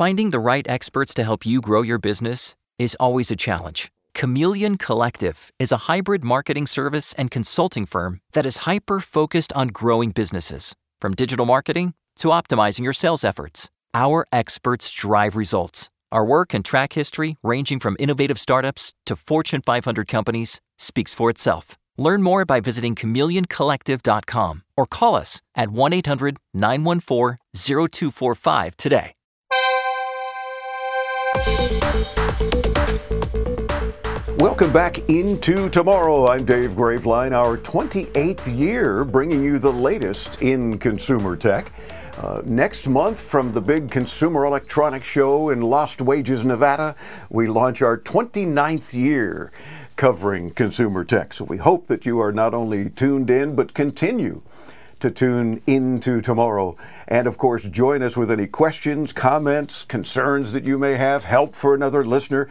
Finding the right experts to help you grow your business is always a challenge. Chameleon Collective is a hybrid marketing service and consulting firm that is hyper focused on growing businesses, from digital marketing to optimizing your sales efforts. Our experts drive results. Our work and track history, ranging from innovative startups to Fortune 500 companies, speaks for itself. Learn more by visiting chameleoncollective.com or call us at 1 800 914 0245 today. Welcome back into tomorrow. I'm Dave Graveline, our 28th year bringing you the latest in consumer tech. Uh, next month, from the big Consumer Electronics Show in Lost Wages, Nevada, we launch our 29th year covering consumer tech. So we hope that you are not only tuned in, but continue to tune into tomorrow. And of course, join us with any questions, comments, concerns that you may have, help for another listener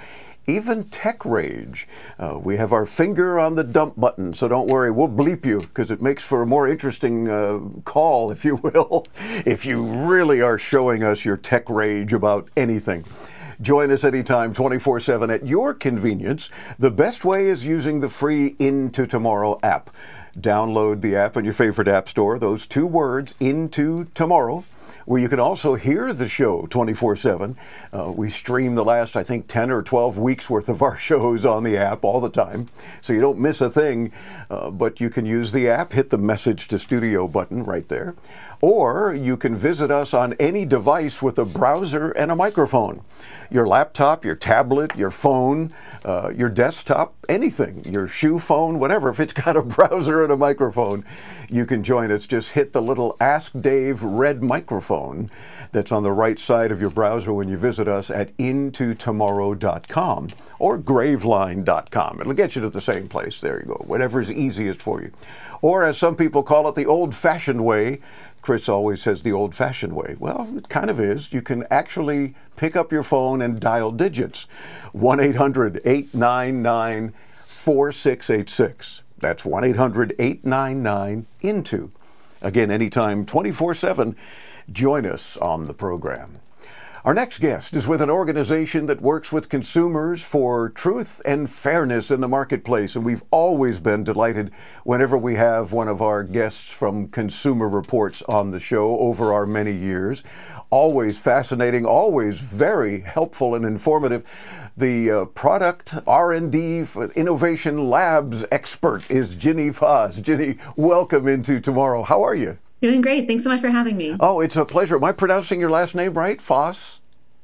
even tech rage. Uh, we have our finger on the dump button, so don't worry, we'll bleep you because it makes for a more interesting uh, call, if you will, if you really are showing us your tech rage about anything. Join us anytime, 24 7 at your convenience. The best way is using the free Into Tomorrow app. Download the app in your favorite app store, those two words, Into Tomorrow where you can also hear the show 24 uh, 7. We stream the last, I think, 10 or 12 weeks worth of our shows on the app all the time, so you don't miss a thing. Uh, but you can use the app, hit the message to studio button right there. Or you can visit us on any device with a browser and a microphone. Your laptop, your tablet, your phone, uh, your desktop, anything, your shoe phone, whatever. If it's got a browser and a microphone, you can join us. Just hit the little Ask Dave red microphone that's on the right side of your browser when you visit us at intotomorrow.com or graveline.com. It'll get you to the same place. There you go. Whatever's easiest for you. Or as some people call it, the old fashioned way, Chris always says the old fashioned way. Well, it kind of is. You can actually pick up your phone and dial digits 1 800 899 4686. That's 1 800 899 INTO. Again, anytime 24 7, join us on the program. Our next guest is with an organization that works with consumers for truth and fairness in the marketplace. And we've always been delighted whenever we have one of our guests from Consumer Reports on the show over our many years. Always fascinating, always very helpful and informative. The uh, product R&D Innovation Labs expert is Ginny Foss. Ginny, welcome into tomorrow. How are you? Doing great. Thanks so much for having me. Oh, it's a pleasure. Am I pronouncing your last name right? Foss?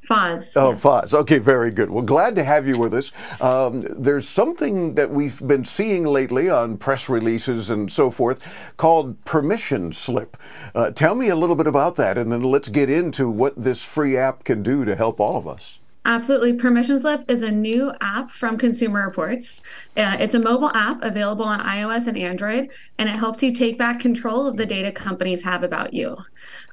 Foz. Oh, yes. Foz. Okay, very good. Well, glad to have you with us. Um, there's something that we've been seeing lately on press releases and so forth called permission slip. Uh, tell me a little bit about that, and then let's get into what this free app can do to help all of us. Absolutely. Permission Slip is a new app from Consumer Reports. Uh, it's a mobile app available on iOS and Android, and it helps you take back control of the data companies have about you.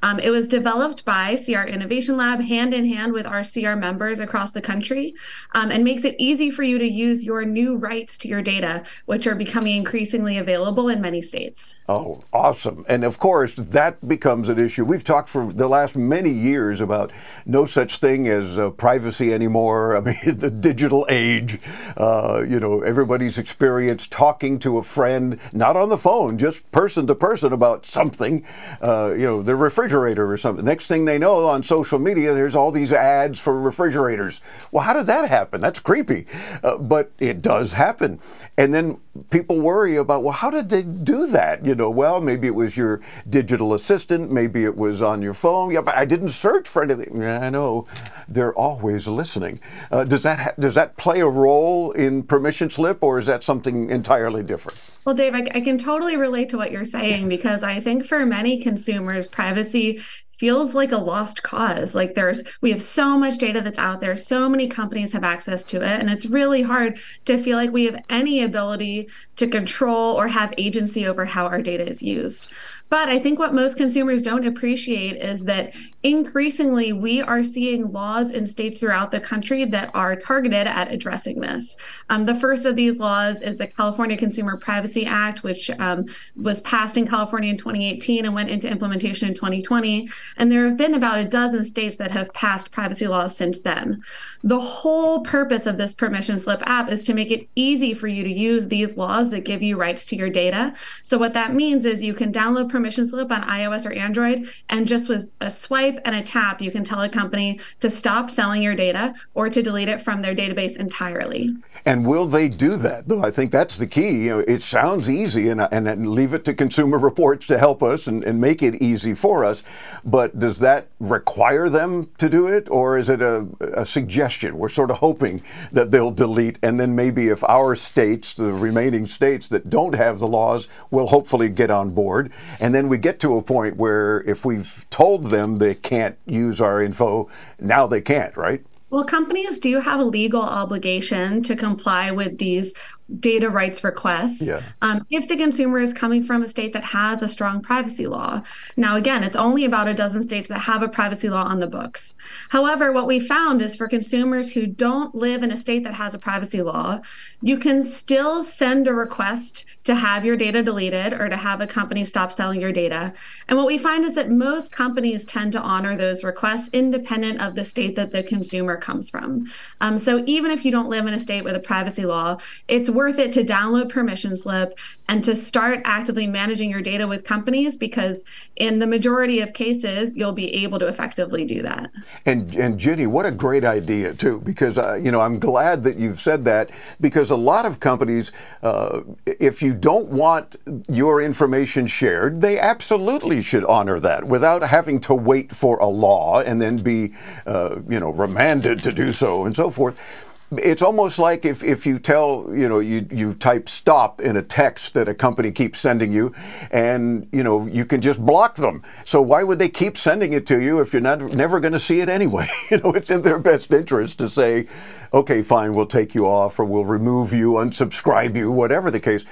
Um, it was developed by CR Innovation Lab hand in hand with our CR members across the country um, and makes it easy for you to use your new rights to your data, which are becoming increasingly available in many states. Oh, awesome. And of course, that becomes an issue. We've talked for the last many years about no such thing as uh, privacy anymore. I mean, the digital age, uh, you know, everybody's experienced talking to a friend, not on the phone, just person to person about something. Uh, you know, the refrigerator or something. Next thing they know on social media, there's all these ads for refrigerators. Well, how did that happen? That's creepy. Uh, but it does happen. And then people worry about, well, how did they do that? You know, well, maybe it was your digital assistant, maybe it was on your phone. Yeah, but I didn't search for anything. Yeah, I know. They're always listening. Uh, does that ha- does that play a role in permission slip, or is that something entirely different? Well, Dave, I, I, can totally relate to what you're saying because I think for many consumers, privacy feels like a lost cause. Like there's, we have so much data that's out there, so many companies have access to it, and it's really hard to feel like we have any ability to control or have agency over how our data is used. But I think what most consumers don't appreciate is that increasingly we are seeing laws in states throughout the country that are targeted at addressing this. Um, the first of these laws is the California Consumer Privacy Act, which um, was passed in California in 2018 and went into implementation in 2020. And there have been about a dozen states that have passed privacy laws since then. The whole purpose of this permission slip app is to make it easy for you to use these laws that give you rights to your data. So, what that means is you can download permission slip on iOS or Android, and just with a swipe and a tap, you can tell a company to stop selling your data or to delete it from their database entirely. And will they do that? Though I think that's the key. You know, it sounds easy, and, and, and leave it to Consumer Reports to help us and, and make it easy for us. But does that require them to do it, or is it a, a suggestion? We're sort of hoping that they'll delete, and then maybe if our states, the remaining states that don't have the laws, will hopefully get on board. And then we get to a point where if we've told them they can't use our info, now they can't, right? Well, companies do have a legal obligation to comply with these data rights requests yeah. um, if the consumer is coming from a state that has a strong privacy law. Now, again, it's only about a dozen states that have a privacy law on the books. However, what we found is for consumers who don't live in a state that has a privacy law, you can still send a request to have your data deleted or to have a company stop selling your data. And what we find is that most companies tend to honor those requests independent of the state that the consumer comes from. Um, so even if you don't live in a state with a privacy law, it's worth it to download permission slip and to start actively managing your data with companies because in the majority of cases you'll be able to effectively do that. And and Ginny, what a great idea too because uh, you know I'm glad that you've said that because a lot of companies uh, if you don't want your information shared, they absolutely should honor that without having to wait for a law and then be uh, you know remanded to do so and so forth it's almost like if, if you tell, you know, you, you type stop in a text that a company keeps sending you and, you know, you can just block them. So why would they keep sending it to you if you're not never going to see it anyway? you know, it's in their best interest to say, okay, fine, we'll take you off or we'll remove you, unsubscribe you, whatever the case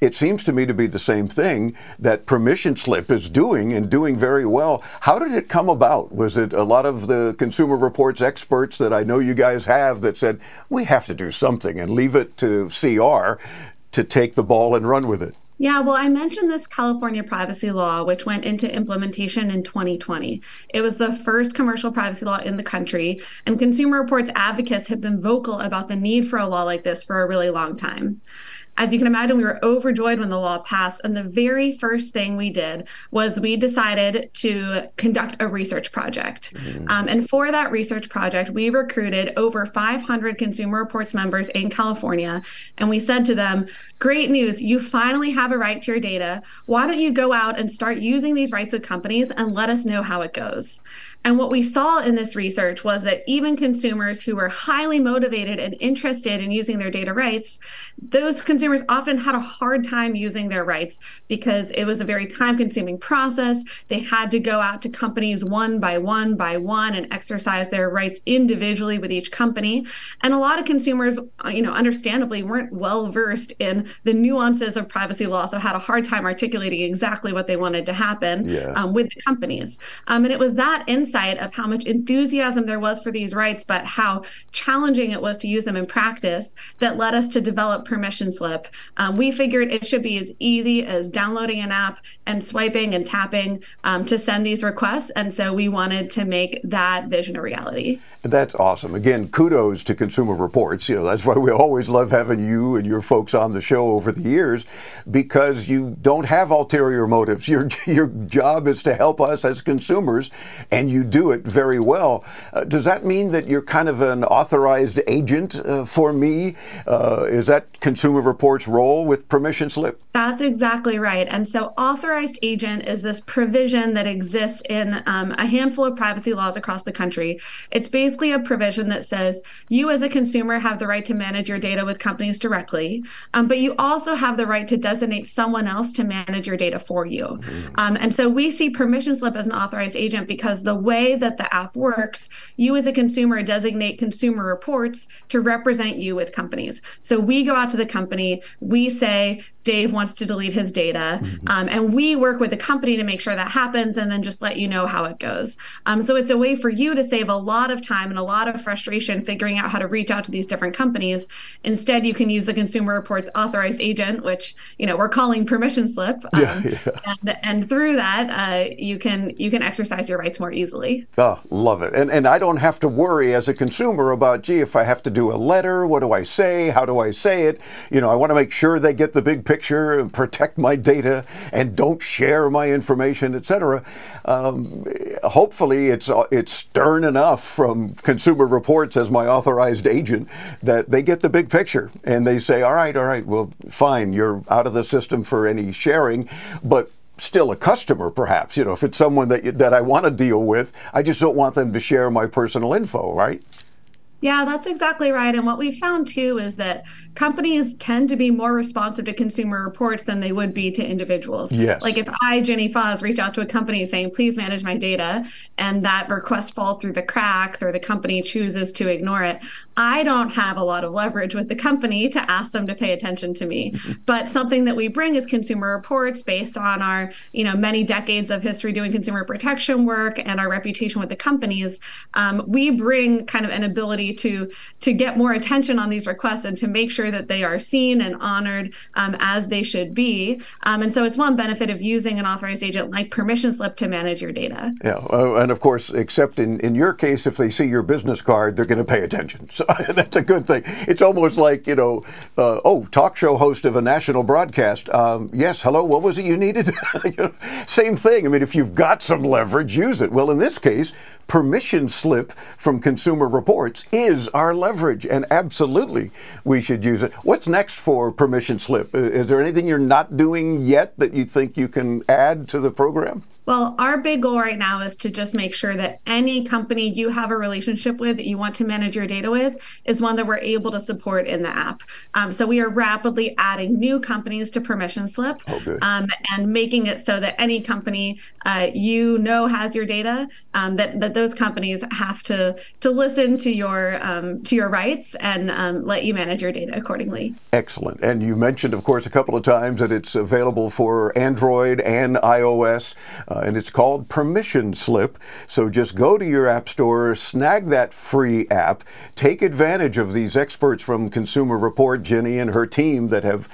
it seems to me to be the same thing that permission slip is doing and doing very well. How did it come about? Was it a lot of the Consumer Reports experts that I know you guys have that said, we have to do something and leave it to CR to take the ball and run with it? Yeah, well, I mentioned this California privacy law, which went into implementation in 2020. It was the first commercial privacy law in the country, and Consumer Reports advocates have been vocal about the need for a law like this for a really long time as you can imagine, we were overjoyed when the law passed. And the very first thing we did was we decided to conduct a research project. Mm-hmm. Um, and for that research project, we recruited over 500 Consumer Reports members in California. And we said to them, Great news, you finally have a right to your data. Why don't you go out and start using these rights with companies and let us know how it goes? And what we saw in this research was that even consumers who were highly motivated and interested in using their data rights, those consumers often had a hard time using their rights because it was a very time consuming process. They had to go out to companies one by one by one and exercise their rights individually with each company. And a lot of consumers, uh, you know, understandably weren't well versed in the nuances of privacy law, so had a hard time articulating exactly what they wanted to happen yeah. um, with the companies. Um, and it was that insight of how much enthusiasm there was for these rights, but how challenging it was to use them in practice that led us to develop Permission Um, we figured it should be as easy as downloading an app and swiping and tapping um, to send these requests. And so we wanted to make that vision a reality. That's awesome. Again, kudos to Consumer Reports. You know, that's why we always love having you and your folks on the show over the years because you don't have ulterior motives. Your your job is to help us as consumers and you do it very well. Uh, does that mean that you're kind of an authorized agent uh, for me? Uh, is that Consumer Reports role with permission slip? That's exactly right. And so authorized agent is this provision that exists in um, a handful of privacy laws across the country. It's basically a provision that says you as a consumer have the right to manage your data with companies directly, um, but you also have the right to designate someone else to manage your data for you. Mm-hmm. Um, and so we see permission slip as an authorized agent because the way that the app works, you as a consumer designate consumer reports to represent you with companies. So we go out to the company, we say, Dave wants to delete his data. Mm-hmm. Um, and we work with the company to make sure that happens and then just let you know how it goes. Um, so it's a way for you to save a lot of time and a lot of frustration figuring out how to reach out to these different companies. Instead, you can use the Consumer Reports authorized agent, which you know we're calling permission slip. Um, yeah, yeah. And, and through that, uh, you can you can exercise your rights more easily. Oh, love it. And and I don't have to worry as a consumer about gee if I have to do a letter, what do I say, how do I say it? You know, I want to make sure they get the big picture, and protect my data, and don't share my information, etc. Um, hopefully, it's it's stern enough from Consumer Reports as my authorized agent that they get the big picture and they say, all right, all right, well, fine, you're out of the system for any sharing, but still a customer, perhaps. You know, if it's someone that that I want to deal with, I just don't want them to share my personal info, right? Yeah, that's exactly right. And what we found too is that companies tend to be more responsive to consumer reports than they would be to individuals. Yes. Like if I, Ginny Fahs, reach out to a company saying, please manage my data, and that request falls through the cracks or the company chooses to ignore it, I don't have a lot of leverage with the company to ask them to pay attention to me. Mm-hmm. But something that we bring is consumer reports based on our, you know, many decades of history doing consumer protection work and our reputation with the companies. Um, we bring kind of an ability to to get more attention on these requests and to make sure that they are seen and honored um, as they should be. Um, and so it's one benefit of using an authorized agent like permission slip to manage your data. Yeah, uh, and of course, except in in your case, if they see your business card, they're going to pay attention. So that's a good thing. It's almost like you know, uh, oh, talk show host of a national broadcast. Um, yes, hello. What was it you needed? you know, same thing. I mean, if you've got some leverage, use it. Well, in this case, permission slip from Consumer Reports is our leverage, and absolutely we should use it. What's next for permission slip? Is there anything you're not doing yet that you think you can add to the program? Well, our big goal right now is to just make sure that any company you have a relationship with that you want to manage your data with is one that we're able to support in the app. Um, so we are rapidly adding new companies to permission slip oh, um, and making it so that any company uh, you know has your data, um, that that those companies have to to listen to your um, to your rights and um, let you manage your data accordingly. Excellent. And you mentioned, of course, a couple of times that it's available for Android and iOS. Uh, uh, and it's called Permission Slip. So just go to your app store, snag that free app, take advantage of these experts from Consumer Report, Ginny and her team, that have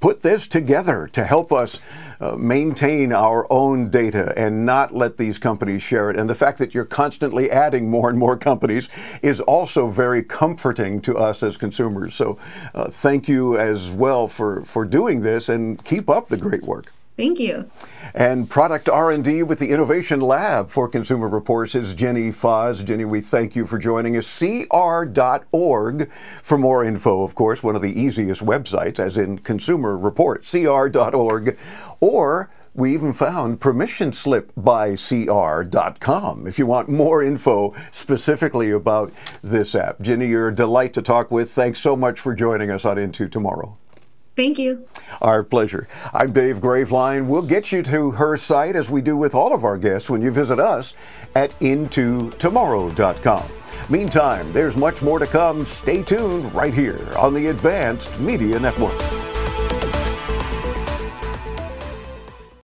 put this together to help us. Uh, maintain our own data and not let these companies share it. And the fact that you're constantly adding more and more companies is also very comforting to us as consumers. So uh, thank you as well for, for doing this and keep up the great work. Thank you. And product R&D with the Innovation Lab for Consumer Reports is Ginny Fahs. Ginny, we thank you for joining us. CR.org for more info, of course, one of the easiest websites, as in Consumer Reports, CR.org. Or we even found permission slip by cr.com if you want more info specifically about this app. Ginny, you're a delight to talk with. Thanks so much for joining us on Into Tomorrow. Thank you. Our pleasure. I'm Dave Graveline. We'll get you to her site as we do with all of our guests when you visit us at intotomorrow.com. Meantime, there's much more to come. Stay tuned right here on the Advanced Media Network.